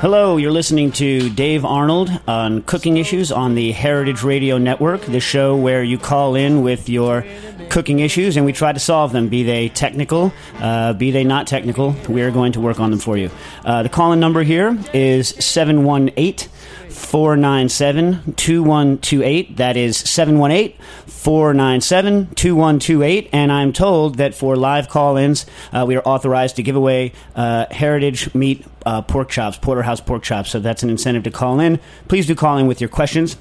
Hello, you're listening to Dave Arnold on Cooking Issues on the Heritage Radio Network, the show where you call in with your cooking issues and we try to solve them, be they technical, uh, be they not technical. We are going to work on them for you. Uh, the call in number here is 718 497 2128. That is 718 497 2128. And I'm told that for live call ins, uh, we are authorized to give away uh, heritage meat uh, pork chops, porterhouse pork chops. So that's an incentive to call in. Please do call in with your questions.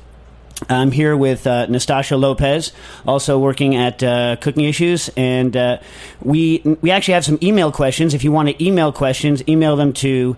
I'm here with uh, Nastassia Lopez, also working at uh, Cooking Issues, and uh, we we actually have some email questions. If you want to email questions, email them to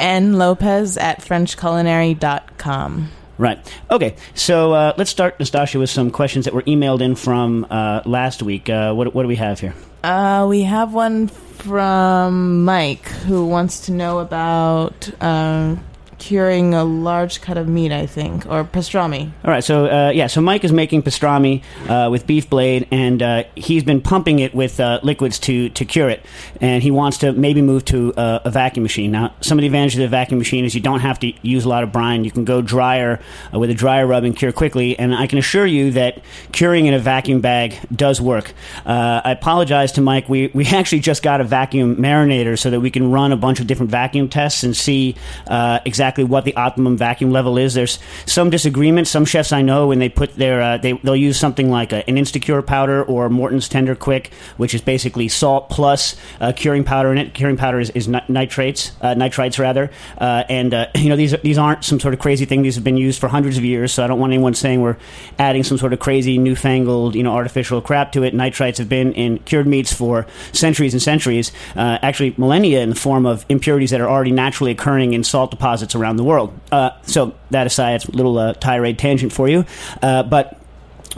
N Lopez at FrenchCulinary.com. Right. Okay. So uh, let's start, Nastassia, with some questions that were emailed in from uh, last week. Uh, what, what do we have here? Uh, we have one from Mike who wants to know about uh, curing a large cut of meat, I think, or pastrami. All right. So uh, yeah. So Mike is making pastrami uh, with beef blade, and uh, he's been pumping it with uh, liquids to to cure it, and he wants to maybe move to uh, a vacuum machine. Now, some of the advantages of the vacuum machine is you don't have to use a lot of brine. You can go drier uh, with a dryer rub and cure quickly. And I can assure you that curing in a vacuum bag does work. I apologize to Mike. We we actually just got a vacuum marinator so that we can run a bunch of different vacuum tests and see uh, exactly what the optimum vacuum level is. There's some disagreement. Some chefs I know when they put their uh, they they'll use something like a, an Instacure powder or Morton's Tender Quick, which is basically salt plus uh, curing powder in it. Curing powder is, is nitrates, uh, nitrites rather, uh, and uh, you know these these aren't some sort of crazy thing. These have been used for hundreds of years, so I don't want anyone saying we're adding some sort of crazy newfangled you know artificial crap to it. Nitrites have been in cured meats for centuries and centuries, uh, actually millennia, in the form of impurities that are already naturally occurring in salt deposits around the world. Uh, so that aside, it's a little uh, tirade tangent for you, uh, but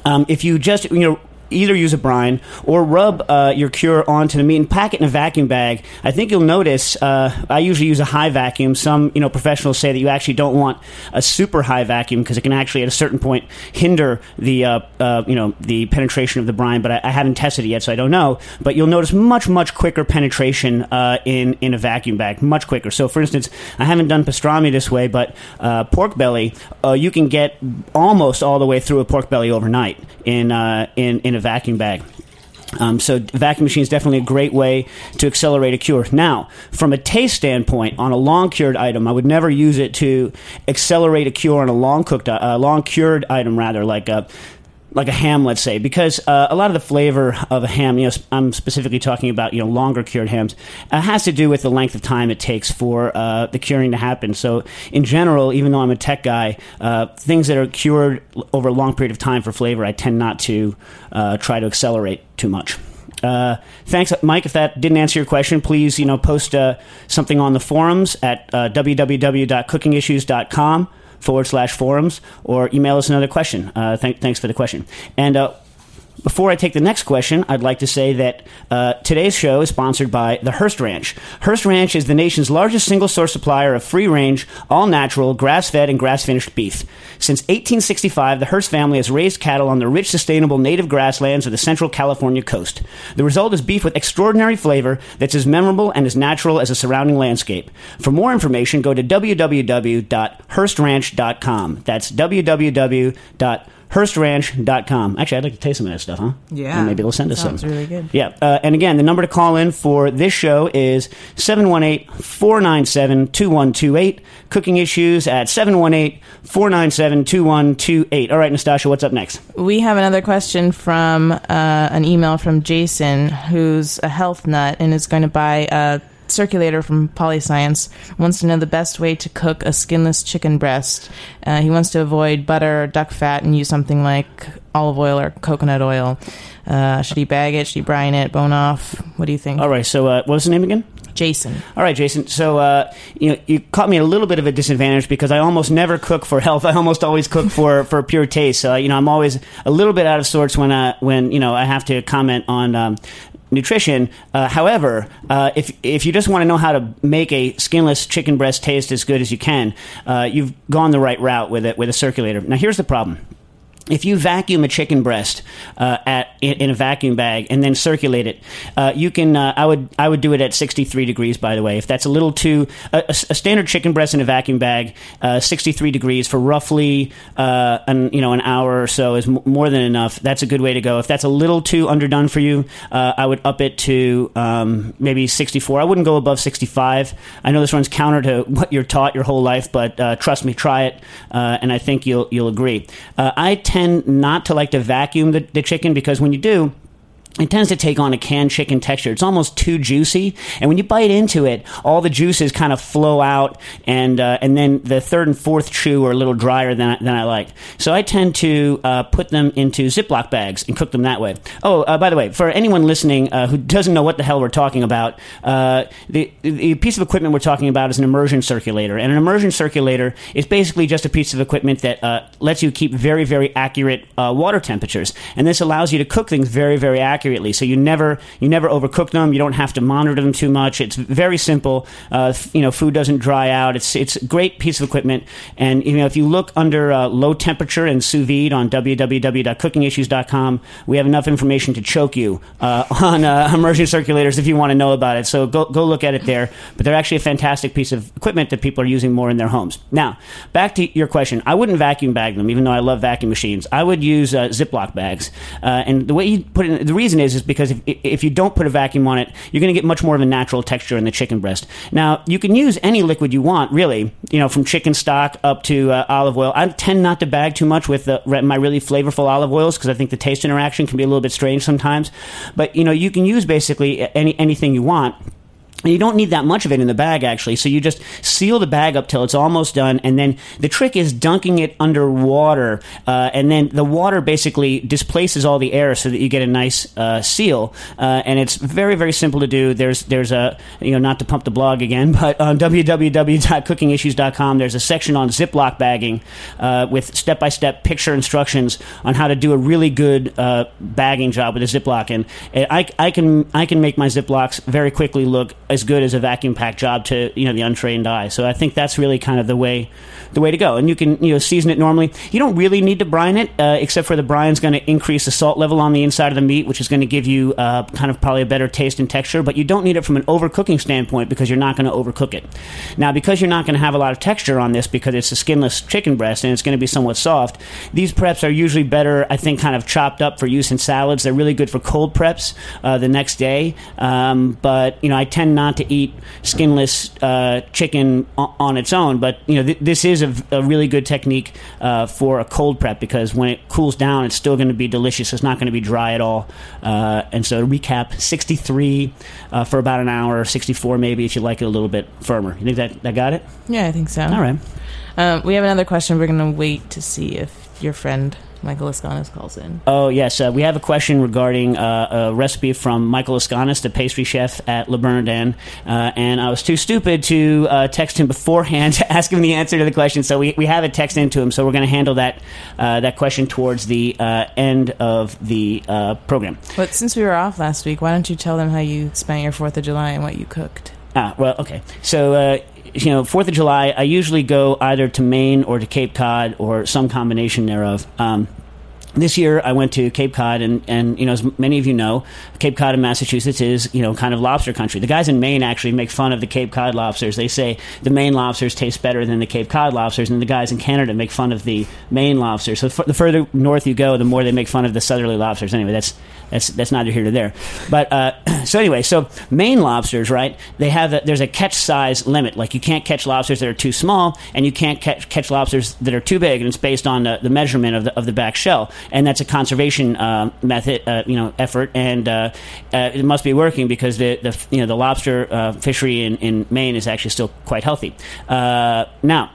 um, if you just you know either use a brine or rub uh, your cure onto the meat and pack it in a vacuum bag. I think you'll notice. Uh, I usually use a high vacuum. Some you know professionals say that you actually don't want a super high vacuum because it can actually at a certain point hinder the uh, uh, you know the penetration of the brine. But I, I haven't tested it yet, so I don't know. But you'll notice much much quicker penetration uh, in in a vacuum bag, much quicker. So for instance, I haven't done pastrami this way, but uh, pork belly you can get almost all the way through a pork belly overnight in in in a vacuum bag. Um, so vacuum machine is definitely a great way to accelerate a cure. Now, from a taste standpoint, on a long cured item, I would never use it to accelerate a cure on a long cooked, uh, long cured item, rather like a like a ham, let's say, because uh, a lot of the flavor of a ham, you know, I'm specifically talking about, you know, longer cured hams, uh, has to do with the length of time it takes for uh, the curing to happen. So, in general, even though I'm a tech guy, uh, things that are cured over a long period of time for flavor, I tend not to uh, try to accelerate too much. Uh, thanks, Mike. If that didn't answer your question, please, you know, post uh, something on the forums at uh, www.cookingissues.com forward slash forums or email us another question. Uh, th- thanks for the question. And uh, Before I take the next question, I'd like to say that uh, today's show is sponsored by the Hearst Ranch. Hearst Ranch is the nation's largest single source supplier of free range, all natural, grass fed, and grass finished beef. Since 1865, the Hearst family has raised cattle on the rich, sustainable native grasslands of the central California coast. The result is beef with extraordinary flavor that's as memorable and as natural as the surrounding landscape. For more information, go to www.hearstranch.com. That's www HearstRanch.com. Actually, I'd like to taste some of that stuff, huh? Yeah. And maybe they'll send us Sounds some. really good. Yeah. Uh, and again, the number to call in for this show is 718 497 2128. Cooking issues at 718 497 2128. All right, Nastasha, what's up next? We have another question from uh, an email from Jason, who's a health nut and is going to buy a circulator from Polyscience. Wants to know the best way to cook a skinless chicken breast. Uh, he wants to avoid butter or duck fat and use something like olive oil or coconut oil. Uh, should he bag it? Should he brine it? Bone off? What do you think? All right, so uh, what was the name again? Jason. All right, Jason. So uh, you know, you caught me a little bit of a disadvantage because I almost never cook for health. I almost always cook for, for pure taste. So you know, I'm always a little bit out of sorts when I when you know I have to comment on. Um, Nutrition. Uh, however, uh, if if you just want to know how to make a skinless chicken breast taste as good as you can, uh, you've gone the right route with it with a circulator. Now, here's the problem if you vacuum a chicken breast uh, at in, a vacuum bag and then circulate it, uh, you can. Uh, I would I would do it at 63 degrees. By the way, if that's a little too a, a standard chicken breast in a vacuum bag, uh, 63 degrees for roughly uh, an you know an hour or so is m- more than enough. That's a good way to go. If that's a little too underdone for you, uh, I would up it to um, maybe 64. I wouldn't go above 65. I know this runs counter to what you're taught your whole life, but trust me, try it, and I think you'll you'll agree. I tend tend not to like to vacuum the, the chicken because when you do, it tends to take on a canned chicken texture. It's almost too juicy, and when you bite into it, all the juices kind of flow out, and uh, and then the third and fourth chew are a little drier than I, than I like. So I tend to uh, put them into Ziploc bags and cook them that way. Oh, uh, by the way, for anyone listening uh, who doesn't know what the hell we're talking about, uh, the the piece of equipment we're talking about is an immersion circulator, and an immersion circulator is basically just a piece of equipment that uh, lets you keep very very accurate water temperatures, and this allows you to cook things very very accurately accurately. So you never you never overcook them. You don't have to monitor them too much. It's very simple. Uh, you know, food doesn't dry out. It's it's a great piece of equipment. And you know, if you look under uh, low temperature and sous vide on www.cookingissues.com, we have enough information to choke you uh, on uh, immersion circulators if you want to know about it. So go go look at it there. But they're actually a fantastic piece of equipment that people are using more in their homes. Now, back to your question. I wouldn't vacuum bag them, even though I love vacuum machines. I would use uh, Ziploc bags. Uh, and the way you put it, the reason reason is is because if, if you don't put a vacuum on it, you're going to get much more of a natural texture in the chicken breast. Now, you can use any liquid you want, really, you know, from chicken stock up to uh, olive oil. I tend not to bag too much with the, my really flavorful olive oils because I think the taste interaction can be a little bit strange sometimes. But, you know, you can use basically any anything you want you don't need that much of it in the bag, actually. So you just seal the bag up till it's almost done, and then the trick is dunking it under water, uh, and then the water basically displaces all the air so that you get a nice uh, seal. Uh, and it's very, very simple to do. There's, there's a, you know, not to pump the blog again, but on www.cookingissues.com, there's a section on Ziploc bagging uh, with step-by-step picture instructions on how to do a really good uh, bagging job with a Ziploc. And I, I can, I can make my Ziplocs very quickly look as good as a vacuum pack job to you know the untrained eye. So I think that's really kind of the way the way to go. And you can you know season it normally. You don't really need to brine it, uh, except for the brine's going to increase the salt level on the inside of the meat, which is going to give you uh, kind of probably a better taste and texture. But you don't need it from an overcooking standpoint because you're not going to overcook it. Now, because you're not going to have a lot of texture on this because it's a skinless chicken breast and it's going to be somewhat soft, these preps are usually better, I think, kind of chopped up for use in salads. They're really good for cold preps uh, the next day. Um, but you know, I tend not to eat skinless uh, chicken on, on, its own. But you know, th- this is a, a, really good technique uh, for a cold prep because when it cools down, it's still going to be delicious. It's not going to be dry at all. Uh, and so, to recap: 63 uh, for about an hour, 64 maybe if you like it a little bit firmer. You think that that got it? Yeah, I think so. All right. Um, we have another question. We're going to wait to see if your friend Michael Laiskonis calls in. Oh, yes. Uh, we have a question regarding uh, a recipe from Michael Laiskonis, the pastry chef at Le Bernardin. Uh, and I was too stupid to uh, text him beforehand to ask him the answer to the question. So we, we have a text into him. So we're going to handle that, uh, that question towards the uh, end of the program. But since we were off last week, why don't you tell them how you spent your 4th of July and what you cooked? Ah, well, okay. So, you know, Fourth of July, I usually go either to Maine or to Cape Cod or some combination thereof. Um, this year I went to Cape Cod and, and you know as many of you know Cape Cod in Massachusetts is you know kind of lobster country. The guys in Maine actually make fun of the Cape Cod lobsters. They say the Maine lobsters taste better than the Cape Cod lobsters, and the guys in Canada make fun of the Maine lobsters. So f- the further north you go, the more they make fun of the southerly lobsters. Anyway, that's that's that's neither here nor there. But uh, so anyway, so Maine lobsters, right? They have a, there's a catch size limit. Like you can't catch lobsters that are too small, and you can't catch, catch lobsters that are too big, and it's based on the, the measurement of the of the back shell, and that's a conservation uh, method, uh, you know, effort, and uh, uh, it must be working because the, the you know the lobster uh, fishery in, in Maine is actually still quite healthy. now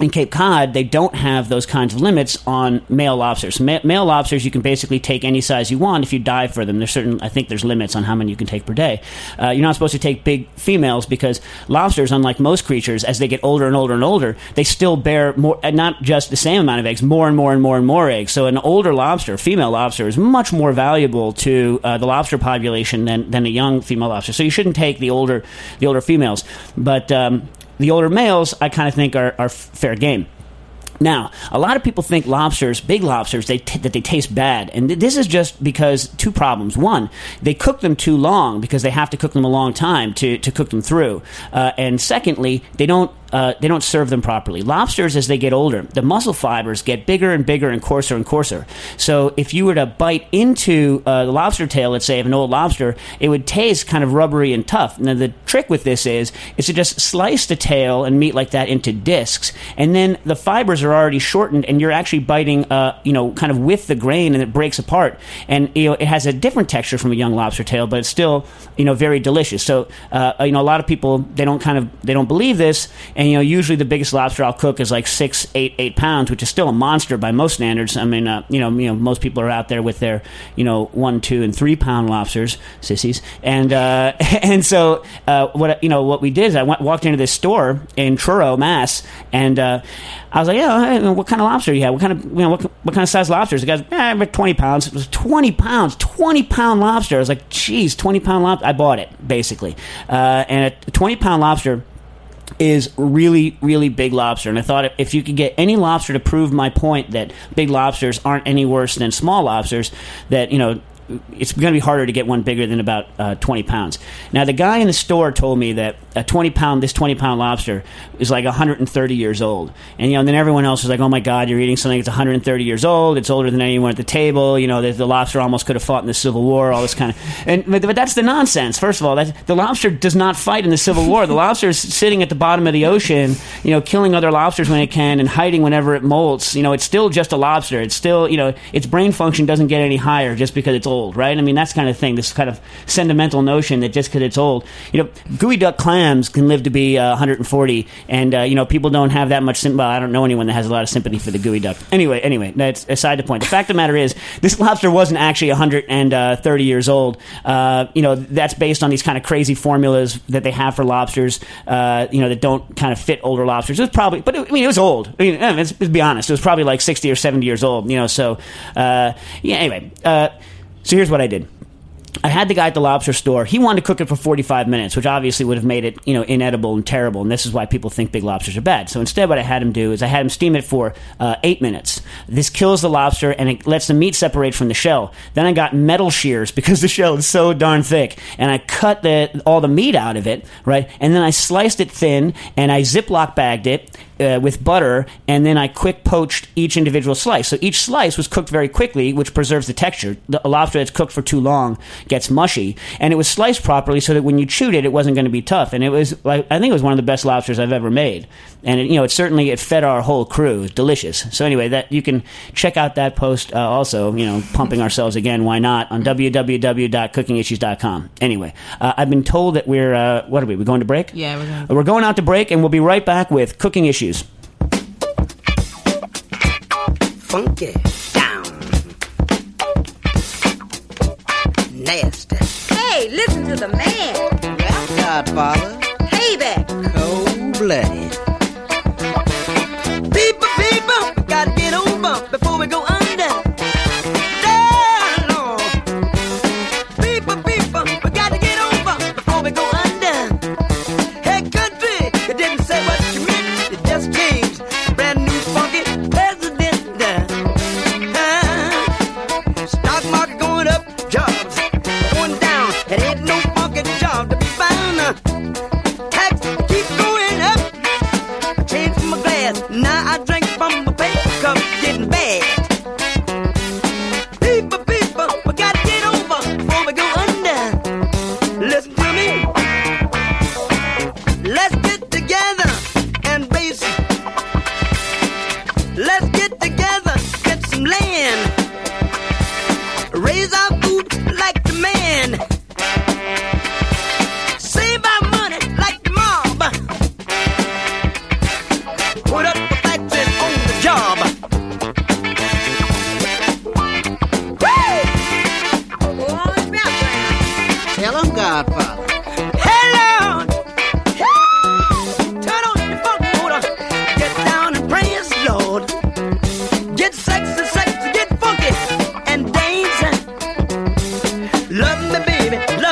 in Cape Cod, they don't have those kinds of limits on male lobsters. Ma- male lobsters, you can basically take any size you want if you dive for them. There's certain, I think there's limits on how many you can take per day. Uh, you're not supposed to take big females because lobsters, unlike most creatures, as they get older and older and older, they still bear more, uh, not just the same amount of eggs, more and more and more and more eggs. So an older lobster, female lobster, is much more valuable to uh, the lobster population than, than a young female lobster. So you shouldn't take the older, the older females. But um, the older males, I kind of think are, are fair game. Now, a lot of people think lobsters, big lobsters, they t- that they taste bad, and th- this is just because two problems. One, they cook them too long because they have to cook them a long time to, to cook them through, uh, and secondly, they don't uh, they don't serve them properly. Lobsters, as they get older, the muscle fibers get bigger and bigger and coarser and coarser. So if you were to bite into uh, the lobster tail, let's say of an old lobster, it would taste kind of rubbery and tough. Now the trick with this is is to just slice the tail and meat like that into discs, and then the fibers are already shortened, and you're actually biting, uh, you know, kind of with the grain, and it breaks apart, and you know it has a different texture from a young lobster tail, but it's still you know very delicious. So uh, you know a lot of people they don't kind of they don't believe this and you know, usually the biggest lobster I'll cook is like six, eight, eight pounds, which is still a monster by most standards. I mean, uh, you know, you know, most people are out there with their, you know, one, two, and three pound lobsters, sissies, and uh, and so uh, what you know, what we did is I went, walked into this store in Truro, Mass, and uh, I was like, yeah, what kind of lobster do you have? What kind of, you know, what, what kind of size lobsters? The guy's, eh, 20 pounds. It was 20 pounds, 20 pound lobster. I was like, geez, 20 pound lobster. I bought it, basically. Uh, and a 20 pound lobster is really, really big lobster. And I thought if you could get any lobster to prove my point that big lobsters aren't any worse than small lobsters, that, you know, it's going to be harder to get one bigger than about uh, 20 pounds. Now, the guy in the store told me that a 20 pound, this 20 pound lobster is like 130 years old. And, you know, and then everyone else was like, oh my God, you're eating something that's 130 years old. It's older than anyone at the table. You know, the, the lobster almost could have fought in the Civil War, all this kind of. And, but, but that's the nonsense. First of all, the lobster does not fight in the Civil War. The lobster is sitting at the bottom of the ocean, you know, killing other lobsters when it can and hiding whenever it molts. You know, it's still just a lobster. It's still, you know, its brain function doesn't get any higher just because it's old, right? I mean, that's kind of thing. This kind of sentimental notion that just because it's old, you know, geoduck clams can live to be uh, 140, and uh, you know, people don't have that much. Sim- well, I don't know anyone that has a lot of sympathy for the geoduck. Anyway, anyway, that's aside the point. The fact of the matter is, this lobster wasn't actually 130 years old. Uh, you know, that's based on these kind of crazy formulas that they have for lobsters. Uh, you know, that don't kind of fit older lobsters. It was probably, but it, I mean, it was old. I mean, let's, let's, be honest, it was probably like 60 or 70 years old. You know, so uh, yeah. Anyway. Uh, so here's what I did. I had the guy at the lobster store. He wanted to cook it for 45 minutes, which obviously would have made it, you know, inedible and terrible. And this is why people think big lobsters are bad. So instead, what I had him do is I had him steam it for uh, eight minutes. This kills the lobster and it lets the meat separate from the shell. Then I got metal shears because the shell is so darn thick, and I cut the all the meat out of it, right? And then I sliced it thin and I Ziploc bagged it uh, with butter, and then I quick poached each individual slice. So each slice was cooked very quickly, which preserves the texture. The lobster that's cooked for too long gets mushy, and it was sliced properly so that when you chewed it, it wasn't going to be tough. And it was, like, I think it was one of the best lobsters I've ever made. And it, you know, it certainly it fed our whole crew. It delicious. So anyway, that you can check out that post uh, also. You know, pumping ourselves again. Why not on www.cookingissues.com. Anyway, uh, I've been told that we're uh, what are we? We're going to break. Yeah, we're going. We're going out to break, and we'll be right back with cooking issues issues. Funky down. Nasty. Hey, listen to the man. Godfather. Payback. Cold blooded.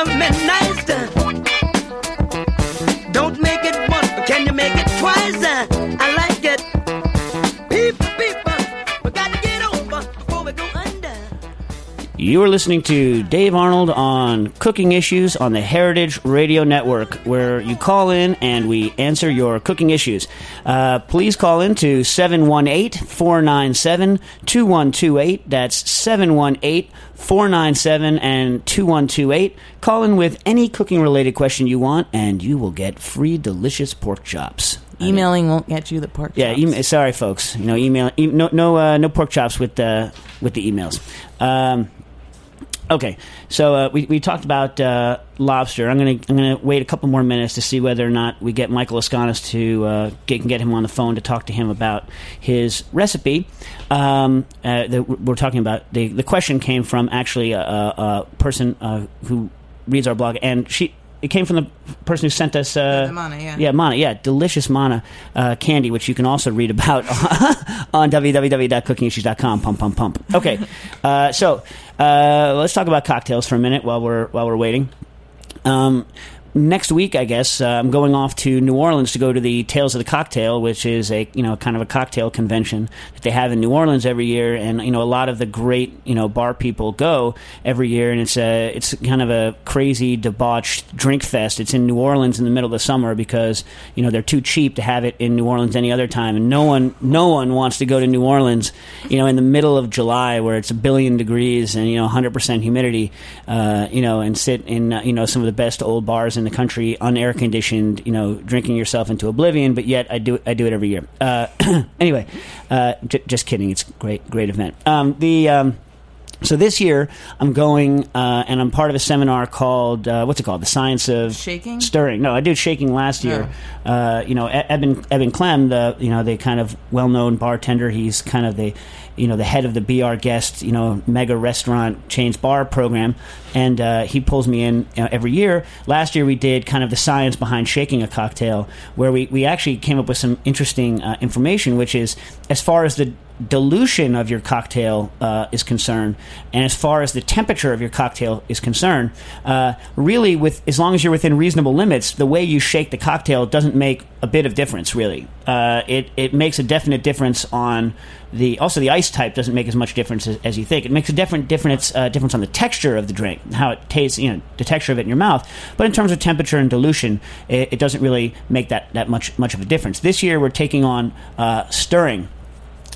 Baby, You are listening to Dave Arnold on Cooking Issues on the Heritage Radio Network, where you call in and we answer your cooking issues. Uh, please call in to 718 497 2128. That's 718 497 and 2128. Call in with any cooking related question you want, and you will get free delicious pork chops. Emailing won't get you the pork. Yeah, email, sorry, folks. You know, email, e- no, no, uh, no pork chops with the with the emails. Um, okay, so uh, we we talked about uh, lobster. I'm gonna I'm gonna wait a couple more minutes to see whether or not we get Michael Laiskonis to uh, get, can get him on the phone to talk to him about his recipe. Um, uh, that we're talking about the the question came from actually a, a, a person uh, who reads our blog, and she. It came from the person who sent us. Uh, the manna, yeah. Yeah, manna. Yeah, delicious manna uh, candy, which you can also read about on www.cookingissues.com. Pump, pump, pump. Okay, uh, so uh, let's talk about cocktails for a minute while we're while we're waiting. Um, next week, I guess uh, I'm going off to New Orleans to go to the Tales of the Cocktail, which is a you know kind of a cocktail convention that they have in New Orleans every year, and you know a lot of the great you know bar people go every year, and it's a it's kind of a crazy debauched drink fest. It's in New Orleans in the middle of the summer because you know they're too cheap to have it in New Orleans any other time, and no one no one wants to go to New Orleans you know in the middle of July where it's a billion degrees and you know 100 percent humidity, uh, you know, and sit in uh, you know some of the best old bars in the country, unair conditioned, you know, drinking yourself into oblivion. But yet, I do I do it every year. Uh, anyway, uh, j- just kidding. It's great great event. Um, the um, so this year I'm going uh, and I'm part of a seminar called uh, what's it called? The Science of Shaking? Stirring. No, I did shaking last year. Uh, you know, Eben Eben Klemm, the you know the kind of well known bartender. He's kind of the you know the head of the BR Guest you know mega restaurant chains bar program, and uh, he pulls me in you know, every year. Last year we did kind of the science behind shaking a cocktail, where we we actually came up with some interesting uh, information, which is as far as the dilution of your cocktail uh, is concerned, and as far as the temperature of your cocktail is concerned, uh, really, with as long as you're within reasonable limits, the way you shake the cocktail doesn't make a bit of difference. Really, uh, it it makes a definite difference on the also the ice type doesn't make as much difference as, as you think. It makes a different difference uh, difference on the texture of the drink, how it tastes, you know, the texture of it in your mouth. But in terms of temperature and dilution, it, it doesn't really make that that much much of a difference. This year, we're taking on uh, stirring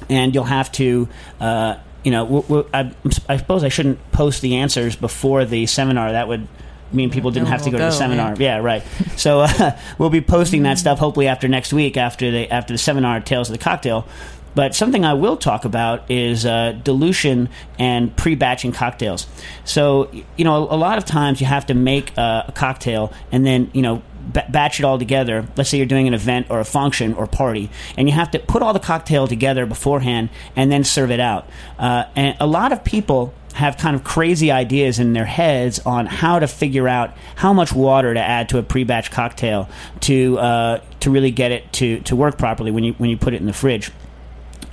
and you'll have to. Uh, you know, I suppose I shouldn't post the answers before the seminar. That would mean people didn't No have to go will to the seminar. yeah. Yeah, right. So uh, we'll be posting that stuff hopefully after next week, after the after the seminar, Tales of the Cocktail. But something I will talk about is uh, dilution and pre-batching cocktails. So you know, a, a lot of times you have to make uh, a cocktail and then you know ba- batch it all together. Let's say you're doing an event or a function or party, and you have to put all the cocktail together beforehand and then serve it out. Uh, and a lot of people have kind of crazy ideas in their heads on how to figure out how much water to add to a pre-batch cocktail to uh, to really get it to, to work properly when you when you put it in the fridge.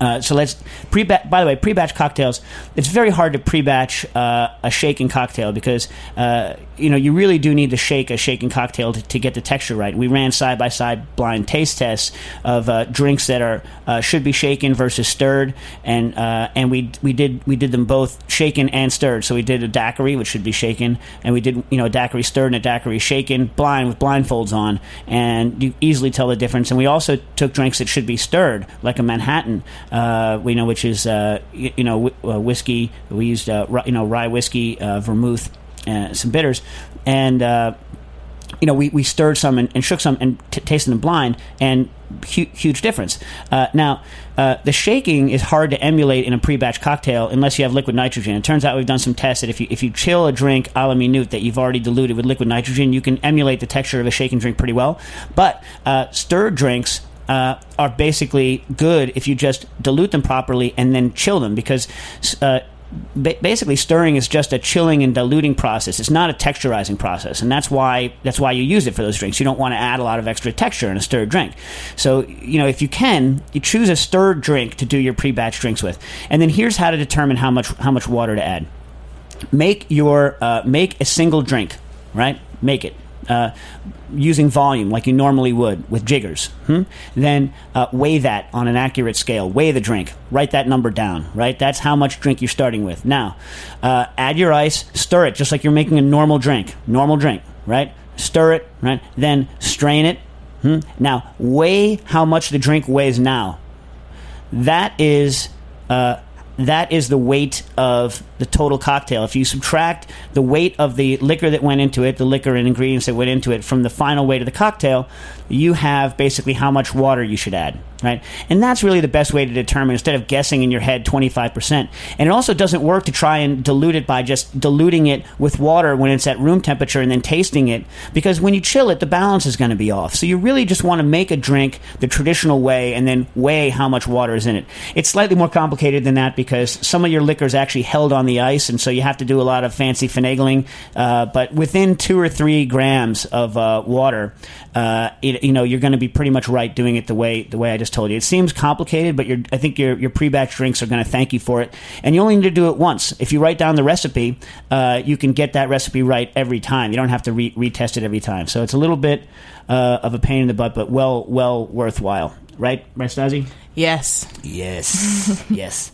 Uh, so let's pre. By the way, pre-batch cocktails. It's very hard to pre-batch uh, a shaken cocktail because uh, you know you really do need to shake a shaken cocktail to, to get the texture right. We ran side by side blind taste tests of uh, drinks that are uh, should be shaken versus stirred, and uh, and we we did we did them both shaken and stirred. So we did a daiquiri, which should be shaken, and we did you know a daiquiri stirred and a daiquiri shaken, blind with blindfolds on, and you easily tell the difference. And we also took drinks that should be stirred, like a Manhattan uh, we know which is uh, you, you know wh- uh, whiskey. We used uh, ri- you know rye whiskey, uh, vermouth, uh, some bitters, and you know we, we stirred some and, and shook some and t- tasted them blind, and hu- huge difference. Uh, now. Uh, the shaking is hard to emulate in a pre-batch cocktail unless you have liquid nitrogen. It turns out we've done some tests that if you if you chill a drink a la minute that you've already diluted with liquid nitrogen, you can emulate the texture of a shaken drink pretty well. But uh, stirred drinks uh, are basically good if you just dilute them properly and then chill them because uh, ba- basically stirring is just a chilling and diluting process. It's not a texturizing process, and that's why that's why you use it for those drinks. You don't want to add a lot of extra texture in a stirred drink. So you know if you can, you choose a stirred drink to do your pre-batch drinks with, and then here's how to determine how much how much water to add. Make your uh, make a single drink, right? Make it uh, using volume like you normally would with jiggers. Hmm? Then uh, weigh that on an accurate scale. Weigh the drink. Write that number down. Right. That's how much drink you're starting with. Now, uh, add your ice. Stir it just like you're making a normal drink. Normal drink. Right. Stir it. Right. Then strain it. Hmm? Now weigh how much the drink weighs now. That is. Uh, that is the weight of the total cocktail. If you subtract the weight of the liquor that went into it, the liquor and ingredients that went into it, from the final weight of the cocktail, you have basically how much water you should add, right? And that's really the best way to determine instead of guessing in your head 25%. And it also doesn't work to try and dilute it by just diluting it with water when it's at room temperature and then tasting it, because when you chill it, the balance is going to be off. So you really just want to make a drink the traditional way and then weigh how much water is in it. It's slightly more complicated than that because some of your liquor is actually held on the ice, and so you have to do a lot of fancy finagling. Uh, but within two or three grams of uh, water, uh, it, you know you're going to be pretty much right doing it the way the way I just told you. It seems complicated, but you're, I think your your pre-batch drinks are going to thank you for it, and you only need to do it once. If you write down the recipe, uh, you can get that recipe right every time. You don't have to re- retest it every time. So it's a little bit uh, of a pain in the butt, but well well worthwhile. Right, right, Stasi? Yes. Yes, yes.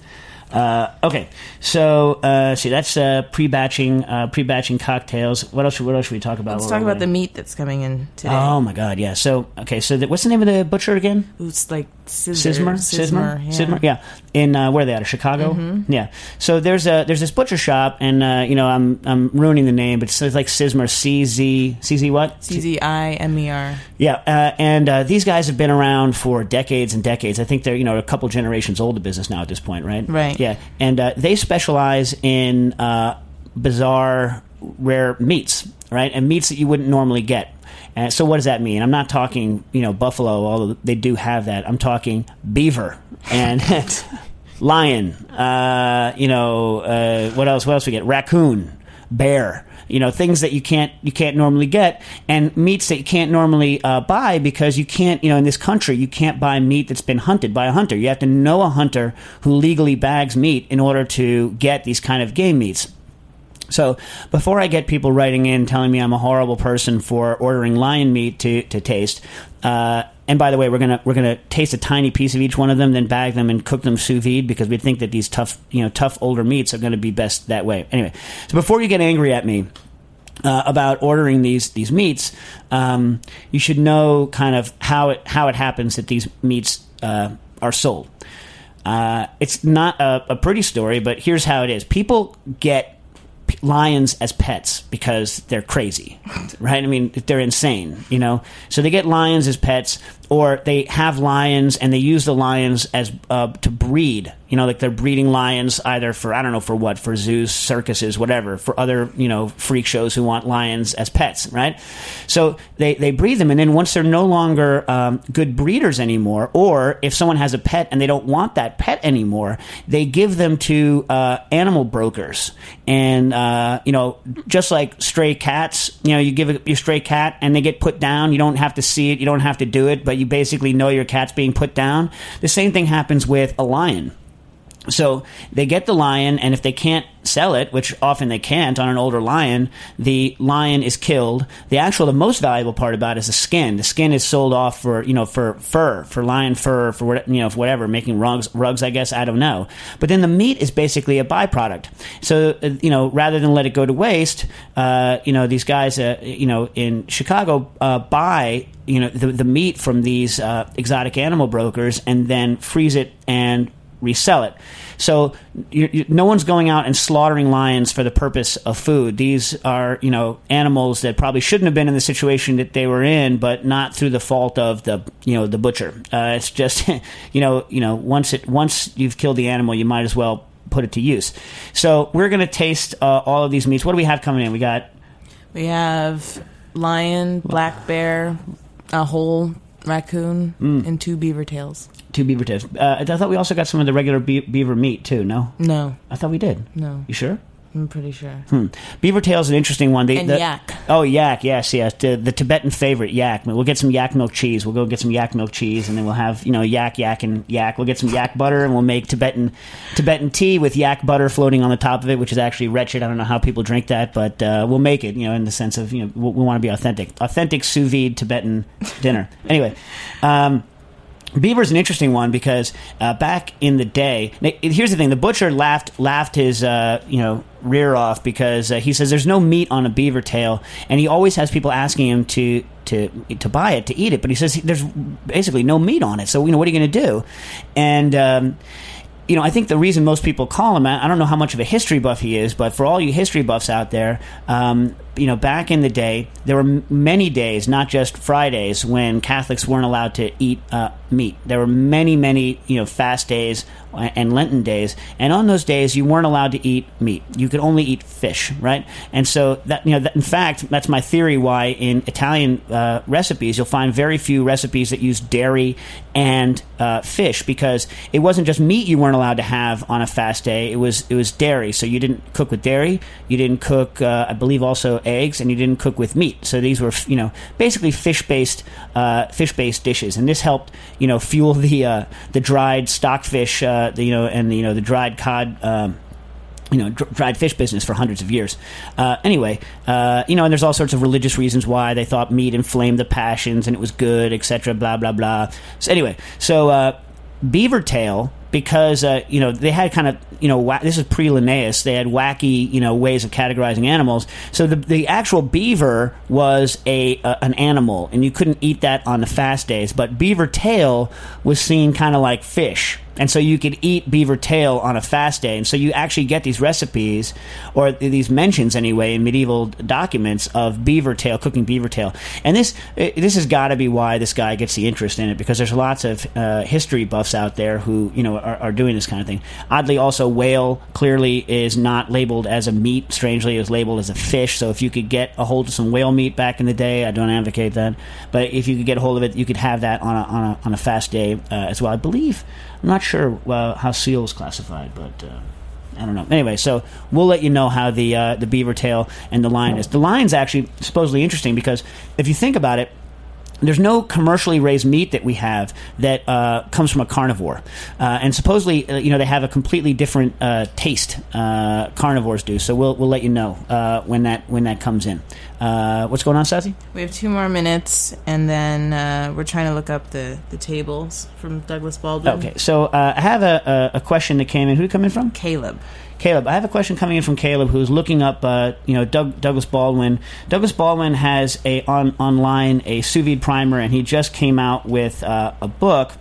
Uh, okay, so uh, see that's uh, pre-batching, uh, pre-batching cocktails. What else? What else should we talk about? Let's talk about the meat that's coming in today. Oh my God! Yeah. So okay. So the, what's the name of the butcher again? It's like scissor, Sismer, Sismer, Sismer, yeah. Sismer. Yeah, in uh, where are they out of Chicago? Yeah. So there's a there's this butcher shop, and uh, you know I'm I'm ruining the name, but it's like Sismer, C Z C Z what? C Z I M E R. Yeah, uh, and uh, these guys have been around for decades and decades. I think they're you know a couple generations old of business now at this point, right? Right. Yeah, and uh, they specialize in uh, bizarre, rare meats, right? And meats that you wouldn't normally get. Uh, so what does that mean? I'm not talking you know buffalo, although they do have that. I'm talking beaver and. Lion, uh, you know, uh, what else? What else we get? Raccoon, bear, you know things that you can't you can't normally get and meats that you can't normally uh, buy because you can't you know in this country you can't buy meat that's been hunted by a hunter you have to know a hunter who legally bags meat in order to get these kind of game meats so before I get people writing in telling me I'm a horrible person for ordering lion meat to, to taste, uh, and by the way, we're gonna we're gonna taste a tiny piece of each one of them, then bag them and cook them sous vide because we think that these tough you know tough older meats are to be best that way. Anyway, so before you get angry at me. Uh, about ordering these these meats, um, you should know kind of how it how it happens that these meats uh, are sold. Uh, it's not a, a pretty story, but here's how it is: people get lions as pets because they're crazy, right? I mean, they're insane, you know. So they get lions as pets, or they have lions and they use the lions as uh, to breed. You know, like they're breeding lions either for I don't know for what for zoos, circuses, whatever, for other you know freak shows who want lions as pets, right? So they they breed them, and then once they're no longer um, good breeders anymore, or if someone has a pet and they don't want that pet anymore, they give them to uh, animal brokers, and uh, you know just like stray cats, you know you give your stray cat and they get put down. You don't have to see it, you don't have to do it, but you basically know your cat's being put down. The same thing happens with a lion. So they get the lion, and if they can't sell it, which often they can't on an older lion, the lion is killed. The actual, the most valuable part about it is the skin. The skin is sold off for you know for fur, for lion fur, for you know for whatever, making rugs. Rugs, I guess. I don't know. But then the meat is basically a byproduct. So uh, you know, rather than let it go to waste, uh, you know these guys, uh, you know, in Chicago uh, buy you know the, the meat from these uh, exotic animal brokers and then freeze it and resell it. So you, you, no one's going out and slaughtering lions for the purpose of food. These are you know animals that probably shouldn't have been in the situation that they were in, but not through the fault of the you know the butcher. Uh, it's just you know you know once it once you've killed the animal, you might as well put it to use. So we're going to taste uh, all of these meats. What do we have coming in? We got We have lion, black bear, a whole raccoon, Mm. and two beaver tails. Two beaver tails. Uh, I thought we also got some of the regular be- beaver meat too. No, No, I thought we did. no, You sure? I'm pretty sure. Hmm. Beaver tail is an interesting one. They, And the- yak. Oh, yak. Yes, yes. The, the Tibetan favorite, yak. We'll get some yak milk cheese. We'll go get some yak milk cheese, and then we'll have you know yak, yak, and yak. We'll get some yak butter, and we'll make Tibetan Tibetan tea with yak butter floating on the top of it, which is actually wretched. I don't know how people drink that, but uh, we'll make it. You know, in the sense of you know we, we want to be authentic, authentic sous vide Tibetan dinner. Anyway. Um, Beaver's an interesting one because uh, back in the day, here's the thing: the butcher laughed laughed his uh, you know rear off because uh, he says there's no meat on a beaver tail, and he always has people asking him to to to buy it to eat it, but he says there's basically no meat on it. So you know what are you going to do? And um, you know, I think the reason most people call him, I don't know how much of a history buff he is, but for all you history buffs out there, um, you know, back in the day, there were many days, not just Fridays, when Catholics weren't allowed to eat uh, meat. There were many, many, you know, fast days and Lenten days, and on those days, you weren't allowed to eat meat. You could only eat fish, right? And so that, you know, that, in fact, that's my theory why in Italian uh, recipes you'll find very few recipes that use dairy and uh, fish because it wasn't just meat you weren't allowed to have on a fast day. It was it was dairy. So you didn't cook with dairy. You didn't cook, uh, I believe, also eggs, and you didn't cook with meat. So these were you know basically fish based uh, fish based dishes, and this helped you know fuel the uh, the dried stockfish, uh, the, you know, and the, you know the dried cod. Um, you know, dr- dried fish business for hundreds of years. Uh, anyway, uh, you know, and there's all sorts of religious reasons why they thought meat inflamed the passions and it was good, etc. Blah blah blah. So anyway, so uh, beaver tail because uh, you know they had kind of you know this is pre Linnaeus. They had wacky you know ways of categorizing animals. So the the actual beaver was a uh, an animal, and you couldn't eat that on the fast days. But beaver tail was seen kind of like fish. And so you could eat beaver tail on a fast day. And so you actually get these recipes, or these mentions anyway, in medieval documents of beaver tail, cooking beaver tail. And this eh, this has got to be why this guy gets the interest in it, because there's lots of uh, history buffs out there who, you know, are, are doing this kind of thing. Oddly, also, whale clearly is not labeled as a meat. Strangely, it was labeled as a fish. So if you could get a hold of some whale meat back in the day, I don't advocate that. But if you could get a hold of it, you could have that on a, on a, on a fast day uh, as well. I believe. I'm not sure uh, how seal is classified, but uh, I don't know. Anyway, so we'll let you know how the uh, the beaver tail and the lion is. The lion's actually supposedly interesting because if you think about it. There's no commercially raised meat that we have that uh, comes from a carnivore, uh, and supposedly, uh, you know, they have a completely different uh, taste. Uh, carnivores do, so we'll we'll let you know uh, when that when that comes in. Uh, what's going on, Sassy? We have two more minutes, and then uh, we're trying to look up the, the tables from Douglas Baldwin. Okay, so uh, I have a, a, a question that came in. Who did it come in from? Caleb. Caleb, I have a question coming in from Caleb, who's looking up, uh, you know, Doug, Douglas Baldwin. Douglas Baldwin has a on online a sous vide primer, and he just came out with uh, a book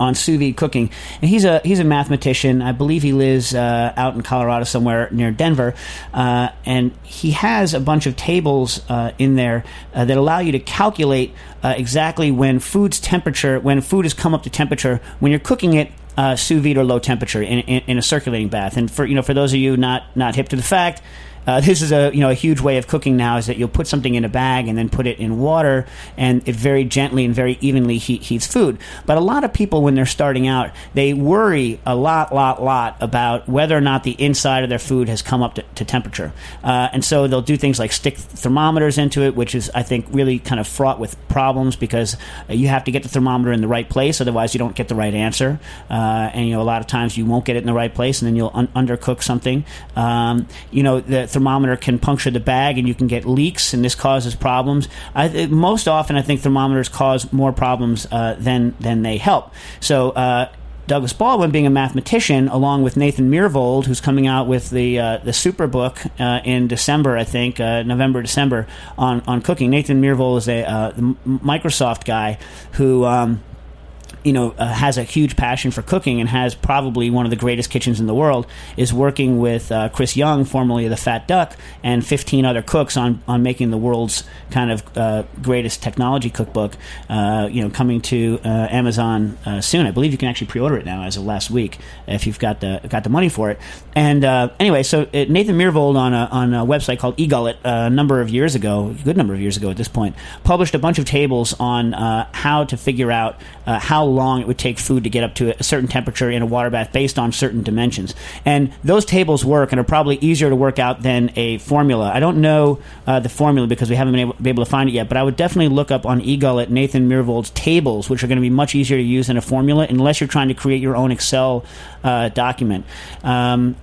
on sous vide cooking, and he's a he's a mathematician. I believe he lives uh, out in Colorado somewhere near Denver, uh, and he has a bunch of tables uh, in there uh, that allow you to calculate uh, exactly when food's temperature, when food has come up to temperature, when you're cooking it. Uh, sous vide or low temperature in, in, in a circulating bath, and for you know, for those of you not not hip to the fact, uh, this is a you know a huge way of cooking now is that you'll put something in a bag and then put it in water and it very gently and very evenly heat, heats food. But a lot of people when they're starting out they worry a lot lot lot about whether or not the inside of their food has come up to, to temperature, uh, and so they'll do things like stick thermometers into it, which is I think really kind of fraught with problems because uh, you have to get the thermometer in the right place, otherwise you don't get the right answer, uh, and you know a lot of times you won't get it in the right place and then you'll un- undercook something. Um, you know the thermometer can puncture the bag and you can get leaks, and this causes problems. I, most often, I think thermometers cause more problems uh, than than they help. So. Uh, Douglas Baldwin, being a mathematician, along with Nathan Myhrvold, who's coming out with the uh, the super book uh, in December, I think uh, November, December on on cooking. Nathan Myhrvold is a uh, Microsoft guy who. Um, you know, uh, has a huge passion for cooking and has probably one of the greatest kitchens in the world, is working with uh, Chris Young, formerly of the Fat Duck, and 15 other cooks on, on making the world's kind of uh, greatest technology cookbook. Uh, you know, coming to uh, Amazon uh, soon. I believe you can actually pre-order it now as of last week if you've got the got the money for it. And anyway, so Nathan Myhrvold on a on a website called eGullet a number of years ago, a good number of years ago at this point, published a bunch of tables on how to figure out how long it would take food to get up to a certain temperature in a water bath based on certain dimensions. And those tables work and are probably easier to work out than a formula. I don't know uh, the formula because we haven't been able, able, to find it yet, but I would definitely look up on eGullet Nathan Myhrvold's tables, which are going to be much easier to use than a formula unless you're trying to create your own Excel uh, document. Um,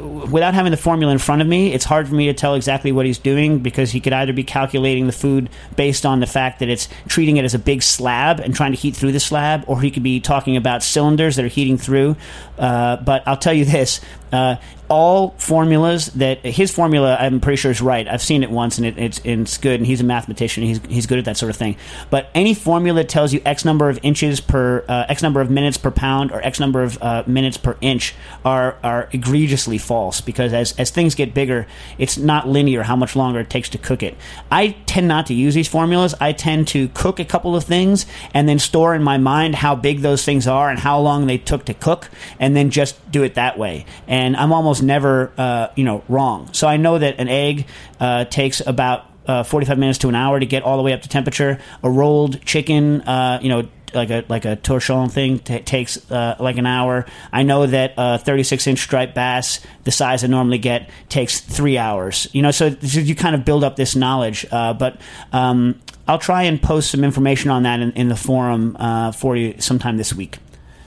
without having the formula in front of me, it's hard for me to tell exactly what he's doing because he could either be calculating the food based on the fact that it's treating it as a big slab and trying to heat through the slab, or he could be talking about cylinders that are heating through. Uh, but I'll tell you this. Uh, all formulas that his formula I'm pretty sure is right. I've seen it once and it, it's it's good. And he's a mathematician. He's he's good at that sort of thing. But any formula that tells you X number of inches per uh, X number of minutes per pound or X number of uh, minutes per inch are are egregiously false because as as things get bigger, it's not linear how much longer it takes to cook it. I tend not to use these formulas. I tend to cook a couple of things and then store in my mind how big those things are and how long they took to cook, and then just do it that way. And I'm almost never, uh, you know, wrong. So I know that an egg uh, takes about uh, 45 minutes to an hour to get all the way up to temperature. A rolled chicken, uh, you know, like a like a torchon thing t- takes uh, like an hour. I know that a 36 inch striped bass, the size I normally get, takes three hours. You know, so, so you kind of build up this knowledge. Uh, but um, I'll try and post some information on that in, in the forum uh, for you sometime this week.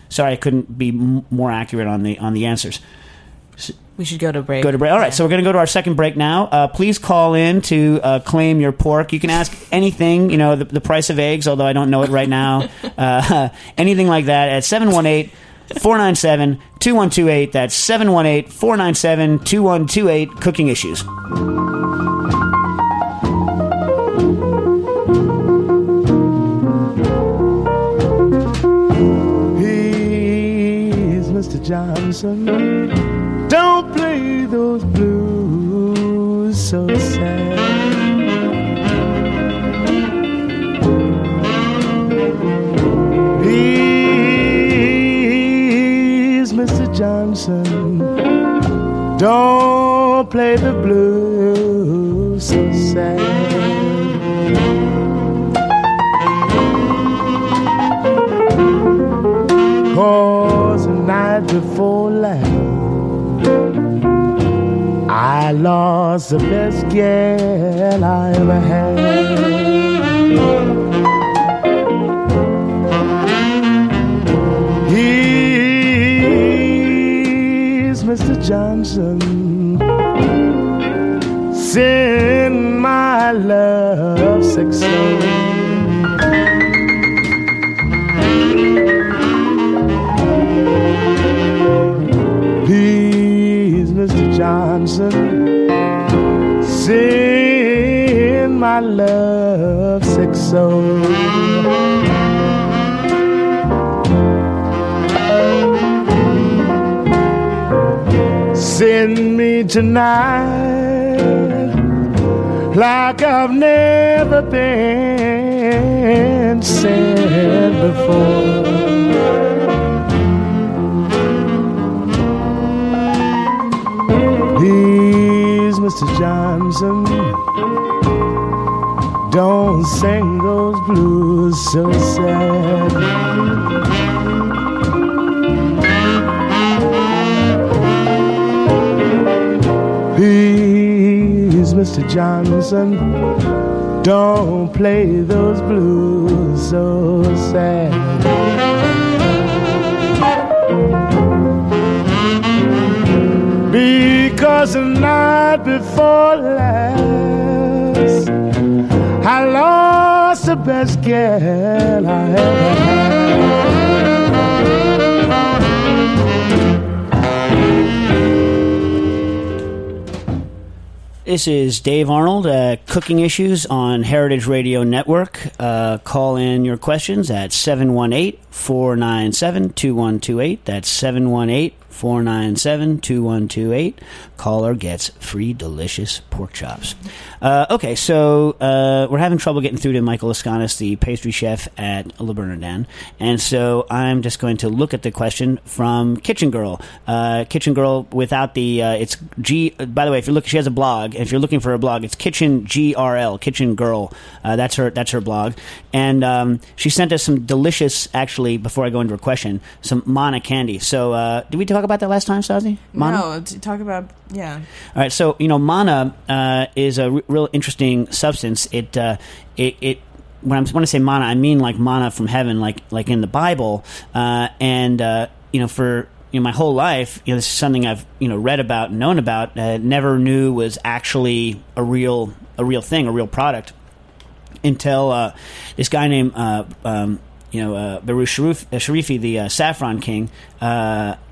Sorry, I couldn't be m- more accurate on the on the answers. We should go to break. Go to break. All right, so we're going to go to our second break now. Uh, please call in to uh, claim your pork. You can ask anything, you know, the, the, price of eggs, although I don't know it right now. Uh, anything like that at 718 497 2128. That's 718 497 2128. Cooking Issues. He's Mr. Johnson. Don't play those blues so sad. He's Mr. Johnson. Don't play the blues so sad. Cause the night before last, I lost the best girl I ever had. He's Mr. Johnson. Send my love sick soul. Love sick soul. Send me tonight like I've never been sent before. Please, Mr. John don't sing those blues so sad. Please, Mr. Johnson, don't play those blues so sad. Because the night before last, I lost the best girl I ever had. This is Dave Arnold, uh, Cooking Issues on Heritage Radio Network. Uh, call in your questions at 718 497 2128. That's 718 497 2128. Caller gets free delicious pork chops. Uh, okay, so uh, we're having trouble getting through to Michael Laiskonis, the pastry chef at Le Bernardin. And so I'm just going to look at the question from Kitchen Girl. Uh, Kitchen Girl without the, uh, it's G, by the way, if you look, she has a blog. If you're looking for a blog, it's Kitchen GRL, Kitchen Girl. Uh, that's her, that's her blog. And um, she sent us some delicious, actually, before I go into her question, some manna candy. So uh, did we talk about that last time, Sazi? Manna? No, talk about yeah. All right, so you know, manna uh, is a r- real interesting substance. It uh, it, it when, I'm, when I say manna, I mean like manna from heaven, like like in the Bible. Uh, and uh, you know, for you know, my whole life, you know, this is something I've you know read about, and known about, uh, never knew was actually a real a real thing, a real product until uh, this guy named uh, um, you know uh, Behroush Sharif, uh, Sharifi, the uh, Saffron King,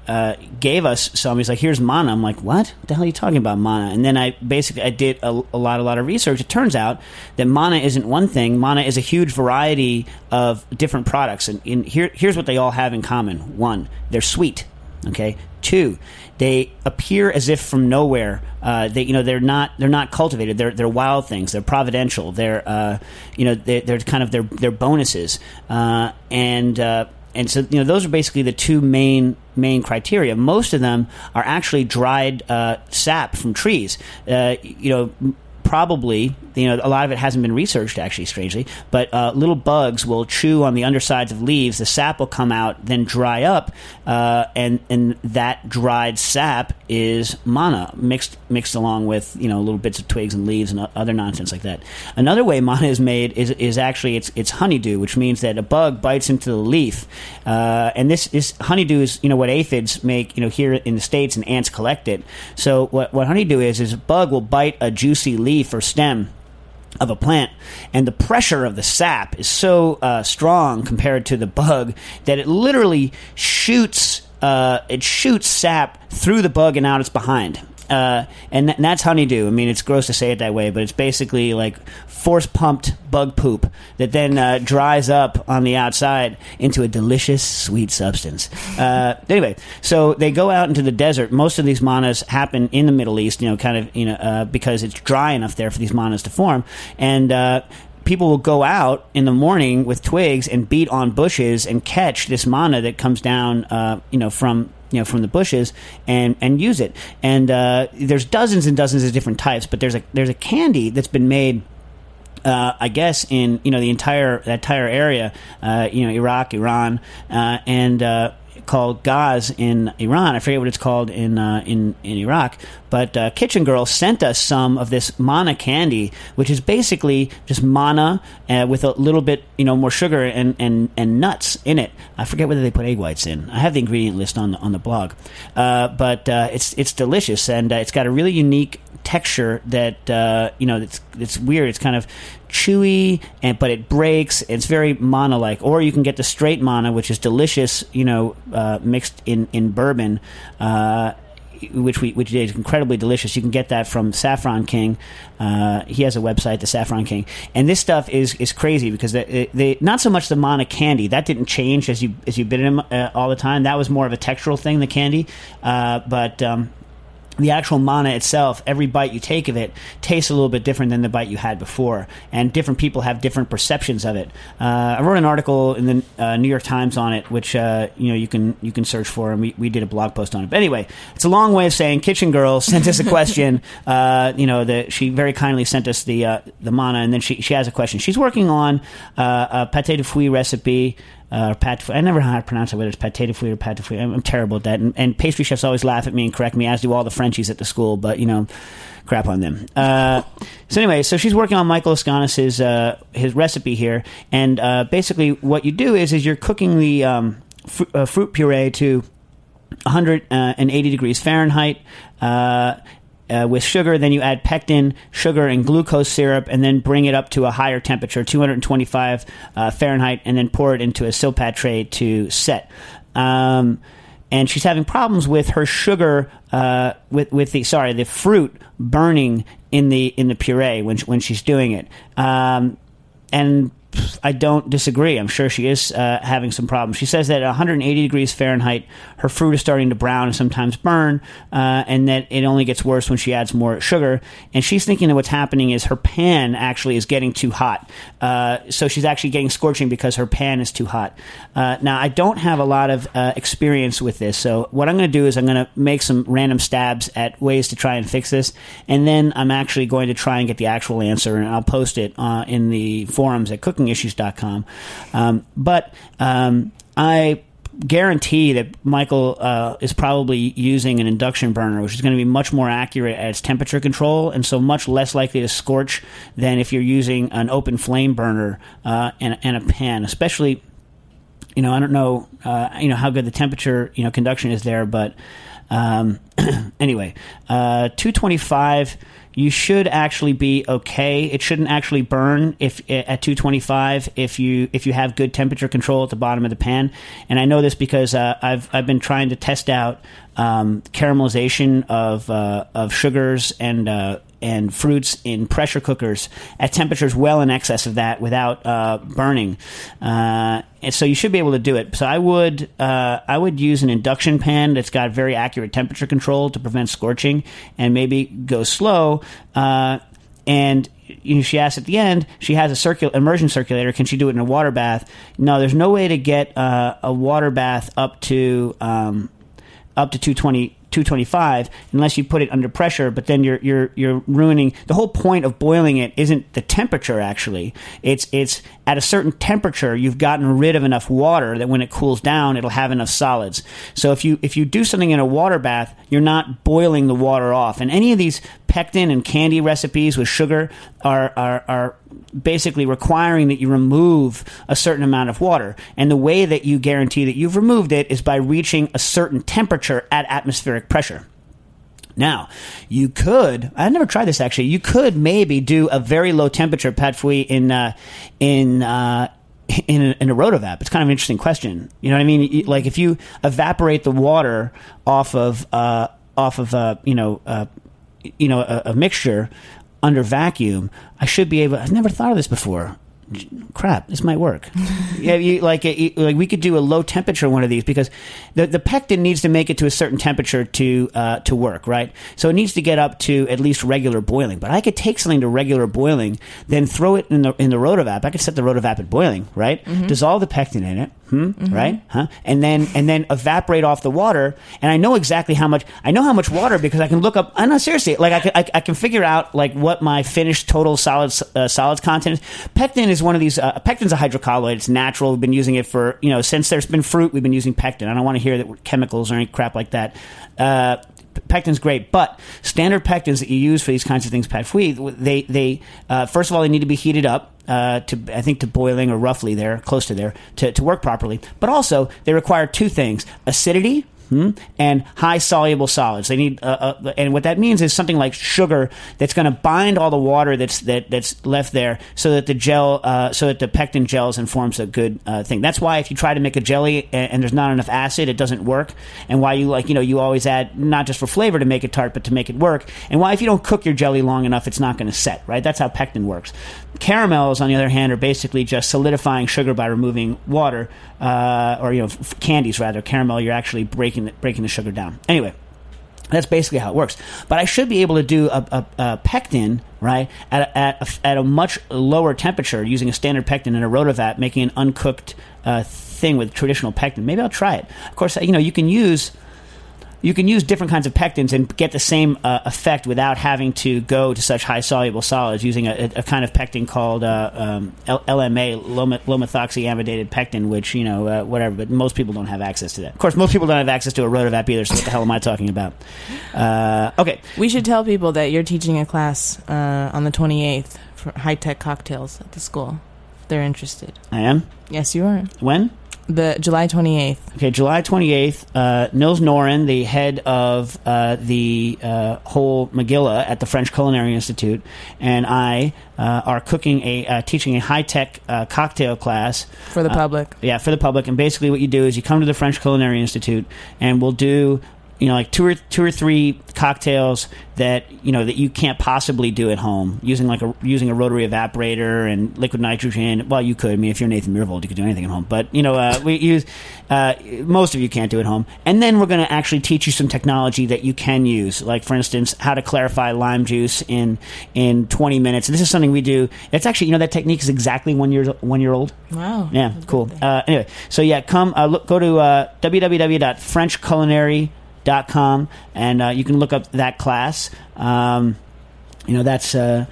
uh, gave us some. He's like, "Here's manna." I'm like, "What? What the hell are you talking about, manna?" And then I basically I did a, a lot, a lot of research. It turns out that manna isn't one thing. Manna is a huge variety of different products, and, here, here's what they all have in common: one, they're sweet. Okay. Two, they appear as if from nowhere. Uh, they, you know, they're not they're not cultivated. They're they're wild things. They're providential. They're uh, you know they're, they're kind of they're they're bonuses. Uh, and uh, and so you know those are basically the two main main criteria. Most of them are actually dried uh, sap from trees. Uh, you know. Probably, you know, a lot of it hasn't been researched actually, strangely. But uh, little bugs will chew on the undersides of leaves. The sap will come out, then dry up, uh, and and that dried sap is manna mixed mixed along with you know little bits of twigs and leaves and other nonsense like that. Another way manna is made is is actually it's it's honeydew, which means that a bug bites into the leaf, uh, and this is honeydew is you know what aphids make you know here in the states and ants collect it. So what what honeydew is is a bug will bite a juicy leaf or stem of a plant, and the pressure of the sap is so uh, strong compared to the bug that it literally shoots uh, it shoots sap through the bug and out its behind. Uh, and, th- and that's honeydew. I mean, it's gross to say it that way, but it's basically like force pumped bug poop that then uh, dries up on the outside into a delicious, sweet substance. Uh, anyway, so they go out into the desert. Most of these mannas happen in the Middle East, you know, kind of, you know, uh, because it's dry enough there for these mannas to form. And uh, people will go out in the morning with twigs and beat on bushes and catch this manna that comes down, uh, you know, from you know from the bushes and and use it. And uh, there's dozens and dozens of different types, but there's a there's a candy that's been made. Uh, I guess in you know the entire that entire area, uh, you know Iraq, Iran, uh, and uh, called Gaz in Iran. I forget what it's called in uh, in in Iraq. But uh, Kitchen Girl sent us some of this manna candy, which is basically just manna uh, with a little bit, you know, more sugar and, and, and nuts in it. I forget whether they put egg whites in. I have the ingredient list on the, on the blog, uh, but uh, it's it's delicious and it's got a really unique texture that uh, you know it's it's weird. It's kind of chewy and but it breaks. It's very manna like. Or you can get the straight manna, which is delicious. You know, uh, mixed in in bourbon. Uh, which we which is incredibly delicious. You can get that from Saffron King. Uh, he has a website, the Saffron King, and this stuff is is crazy because they, they not so much the manna candy that didn't change as you as you bit them uh, all the time. That was more of a textural thing, the candy, uh, but. Um, the actual manna itself, every bite you take of it tastes a little bit different than the bite you had before, and different people have different perceptions of it. Uh, I wrote an article in the uh, New York Times on it, which uh, you know you can you can search for, and we, we did a blog post on it. But anyway, it's a long way of saying Kitchen Girl sent us a question. uh, you know, that she very kindly sent us the uh, the manna, and then she she has a question. She's working on uh, a pâté de fouille recipe uh, or pat. I never know how to pronounce it, whether it's pâté de fouille or pâté de fouille. I'm, I'm terrible at that. And, and pastry chefs always laugh at me and correct me, as do all the Frenchies at the school. But you know, crap on them. Uh, so anyway, so she's working on Michael Laiskonis's uh, his recipe here, and uh, basically what you do is is you're cooking the um, fr- uh, fruit puree to 180 degrees Fahrenheit. Uh, uh, with sugar, then you add pectin, sugar, and glucose syrup, and then bring it up to a higher temperature, 225 uh, Fahrenheit, and then pour it into a silpat tray to set. Um, and she's having problems with her sugar, uh, with with the sorry, the fruit burning in the in the puree when when she's doing it. Um, and I don't disagree. I'm sure she is uh, having some problems. She says that at 180 degrees Fahrenheit, her fruit is starting to brown and sometimes burn, uh, and that it only gets worse when she adds more sugar. And she's thinking that what's happening is her pan actually is getting too hot. Uh, so she's actually getting scorching because her pan is too hot. Uh, now, I don't have a lot of uh, experience with this, so what I'm going to do is I'm going to make some random stabs at ways to try and fix this, and then I'm actually going to try and get the actual answer, and I'll post it uh, in the forums at cookingissues.com. Um, but um, I guarantee that Michael uh, is probably using an induction burner, which is going to be much more accurate at its temperature control, and so much less likely to scorch than if you're using an open flame burner uh, and, and a pan, especially. You know, I don't know, uh, you know how good the temperature, you know, conduction is there, but um, anyway, uh, 225 you should actually be okay. It shouldn't actually burn if at 225 if you if you have good temperature control at the bottom of the pan. And I know this because uh, I've I've been trying to test out um, caramelization of uh, of sugars and uh, and fruits in pressure cookers at temperatures well in excess of that without uh, burning. Uh, and so you should be able to do it. So I would uh, I would use an induction pan that's got very accurate temperature control to prevent scorching, and maybe go slow. Uh, and you know, she asked at the end, she has a circul- immersion circulator. Can she do it in a water bath? No, there's no way to get uh, a water bath up to um, up to 220 225 unless you put it under pressure but then you're you're you're ruining the whole point of boiling it isn't the temperature actually. It's it's at a certain temperature you've gotten rid of enough water that when it cools down it'll have enough solids. So if you if you do something in a water bath you're not boiling the water off. And any of these pectin and candy recipes with sugar are are, are basically requiring that you remove a certain amount of water. And the way that you guarantee that you've removed it is by reaching a certain temperature at atmospheric pressure. Now, you could, I've never tried this actually, you could maybe do a very low temperature pat fouille in, uh, in, uh, in a, in a rotovap. It's kind of an interesting question. You know what I mean? Like if you evaporate the water off of, uh, off of, uh, you know, uh, you know, a, a mixture under vacuum, I should be able. I've never thought of this before. Crap, this might work. yeah, you, like you, like we could do a low temperature one of these because the the pectin needs to make it to a certain temperature to uh, to work, right? So it needs to get up to at least regular boiling. But I could take something to regular boiling, then throw it in the in the rotovap. I could set the rotovap at boiling, right? Dissolve the pectin in it, hmm? right? Huh? And then and then evaporate off the water. And I know exactly how much. I know how much water because I can look up. I know seriously, like I can, I, I can figure out like what my finished total solids uh, solids content is. Pectin is one of these. Uh, pectin's a hydrocolloid. It's natural. We've been using it for you know since there's been fruit. We've been using pectin. I don't want to hear that chemicals or any crap like that. Uh, pectin's great, but standard pectins that you use for these kinds of things, pat fouille, they they uh, first of all they need to be heated up uh, to I think to boiling or roughly there, close to there, to, to work properly. But also they require two things: acidity. Hmm, And high soluble solids. They need, uh, uh, and what that means is something like sugar that's going to bind all the water that's that that's left there, so that the gel, uh, so that the pectin gels and forms a good uh, thing. That's why if you try to make a jelly and, and there's not enough acid, it doesn't work. And why you like, you know, you always add not just for flavor to make it tart, but to make it work. And why if you don't cook your jelly long enough, it's not going to set. Right? That's how pectin works. Caramels, on the other hand, are basically just solidifying sugar by removing water, uh, or you know, f- candies rather. Caramel, you're actually breaking the, breaking the sugar down. Anyway. That's basically how it works. But I should be able to do a, a, a pectin, right, at a, at, a, at a much lower temperature using a standard pectin in a rotovap, making an uncooked uh, thing with traditional pectin. Maybe I'll try it. Of course, you know, you can use you can use different kinds of pectins and get the same uh, effect without having to go to such high soluble solids using a, a kind of pectin called uh, um, LMA, lomethoxyamidated pectin, which, you know, uh, whatever, but most people don't have access to that. Of course, most people don't have access to a rotavap either, so what the hell am I talking about? Uh, okay. We should tell people that you're teaching a class uh, on the 28th for high tech cocktails at the school. If they're interested. I am. Yes, you are. When? The July 28th. Okay, July 28th, uh, Nils Noren, the head of uh, the uh, whole Magilla at the French Culinary Institute, and I uh, are cooking a uh, teaching a high tech uh, cocktail class For the public. Yeah, for the public. And basically, what you do is you come to the French Culinary Institute, and we'll do you know like two or two or three cocktails that you know that you can't possibly do at home using like a using a rotary evaporator and liquid nitrogen. Well, you could. I mean, if you're Nathan Myhrvold, you could do anything at home. But you know, uh, we use uh, most of you can't do at home. And then we're going to actually teach you some technology that you can use, like for instance, how to clarify lime juice in in 20 minutes. And this is something we do. It's actually you know that technique is exactly one year one year old. Wow. Yeah, cool. Uh, anyway, so yeah, come uh, look, go to uh, www.frenchculinary.com and uh, you can look up that class. Um, you know, that's uh,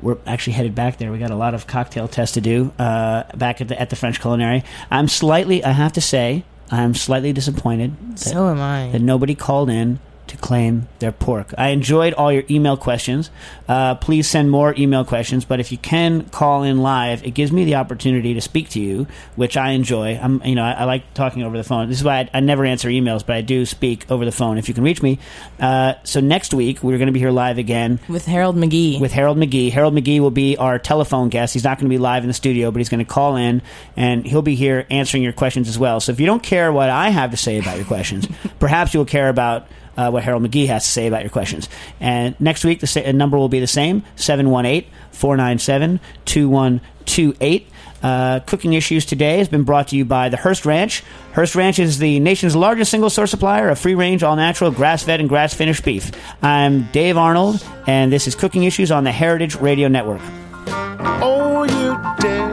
we're actually headed back there. We got a lot of cocktail tests to do uh, back at the at the French Culinary. I'm slightly, I have to say, I'm slightly disappointed that, So am I. that nobody called in to claim their pork. I enjoyed all your email questions. Uh, please send more email questions, but if you can call in live, it gives me the opportunity to speak to you, which I enjoy. I'm, you know, I, I like talking over the phone. This is why I, I never answer emails, but I do speak over the phone if you can reach me. Uh, so next week we're going to be here live again With Harold McGee. with Harold McGee. Harold McGee will be our telephone guest. He's not going to be live in the studio, but he's going to call in and he'll be here answering your questions as well. So if you don't care what I have to say about your questions, perhaps you'll care about uh, what Harold McGee has to say about your questions. And next week, the sa- number will be the same 718 497 2128. Uh, Cooking Issues today has been brought to you by the Hearst Ranch. Hearst Ranch is the nation's largest single source supplier of free range, all natural, grass fed, and grass finished beef. I'm Dave Arnold, and this is Cooking Issues on the Heritage Radio Network. Oh, you dare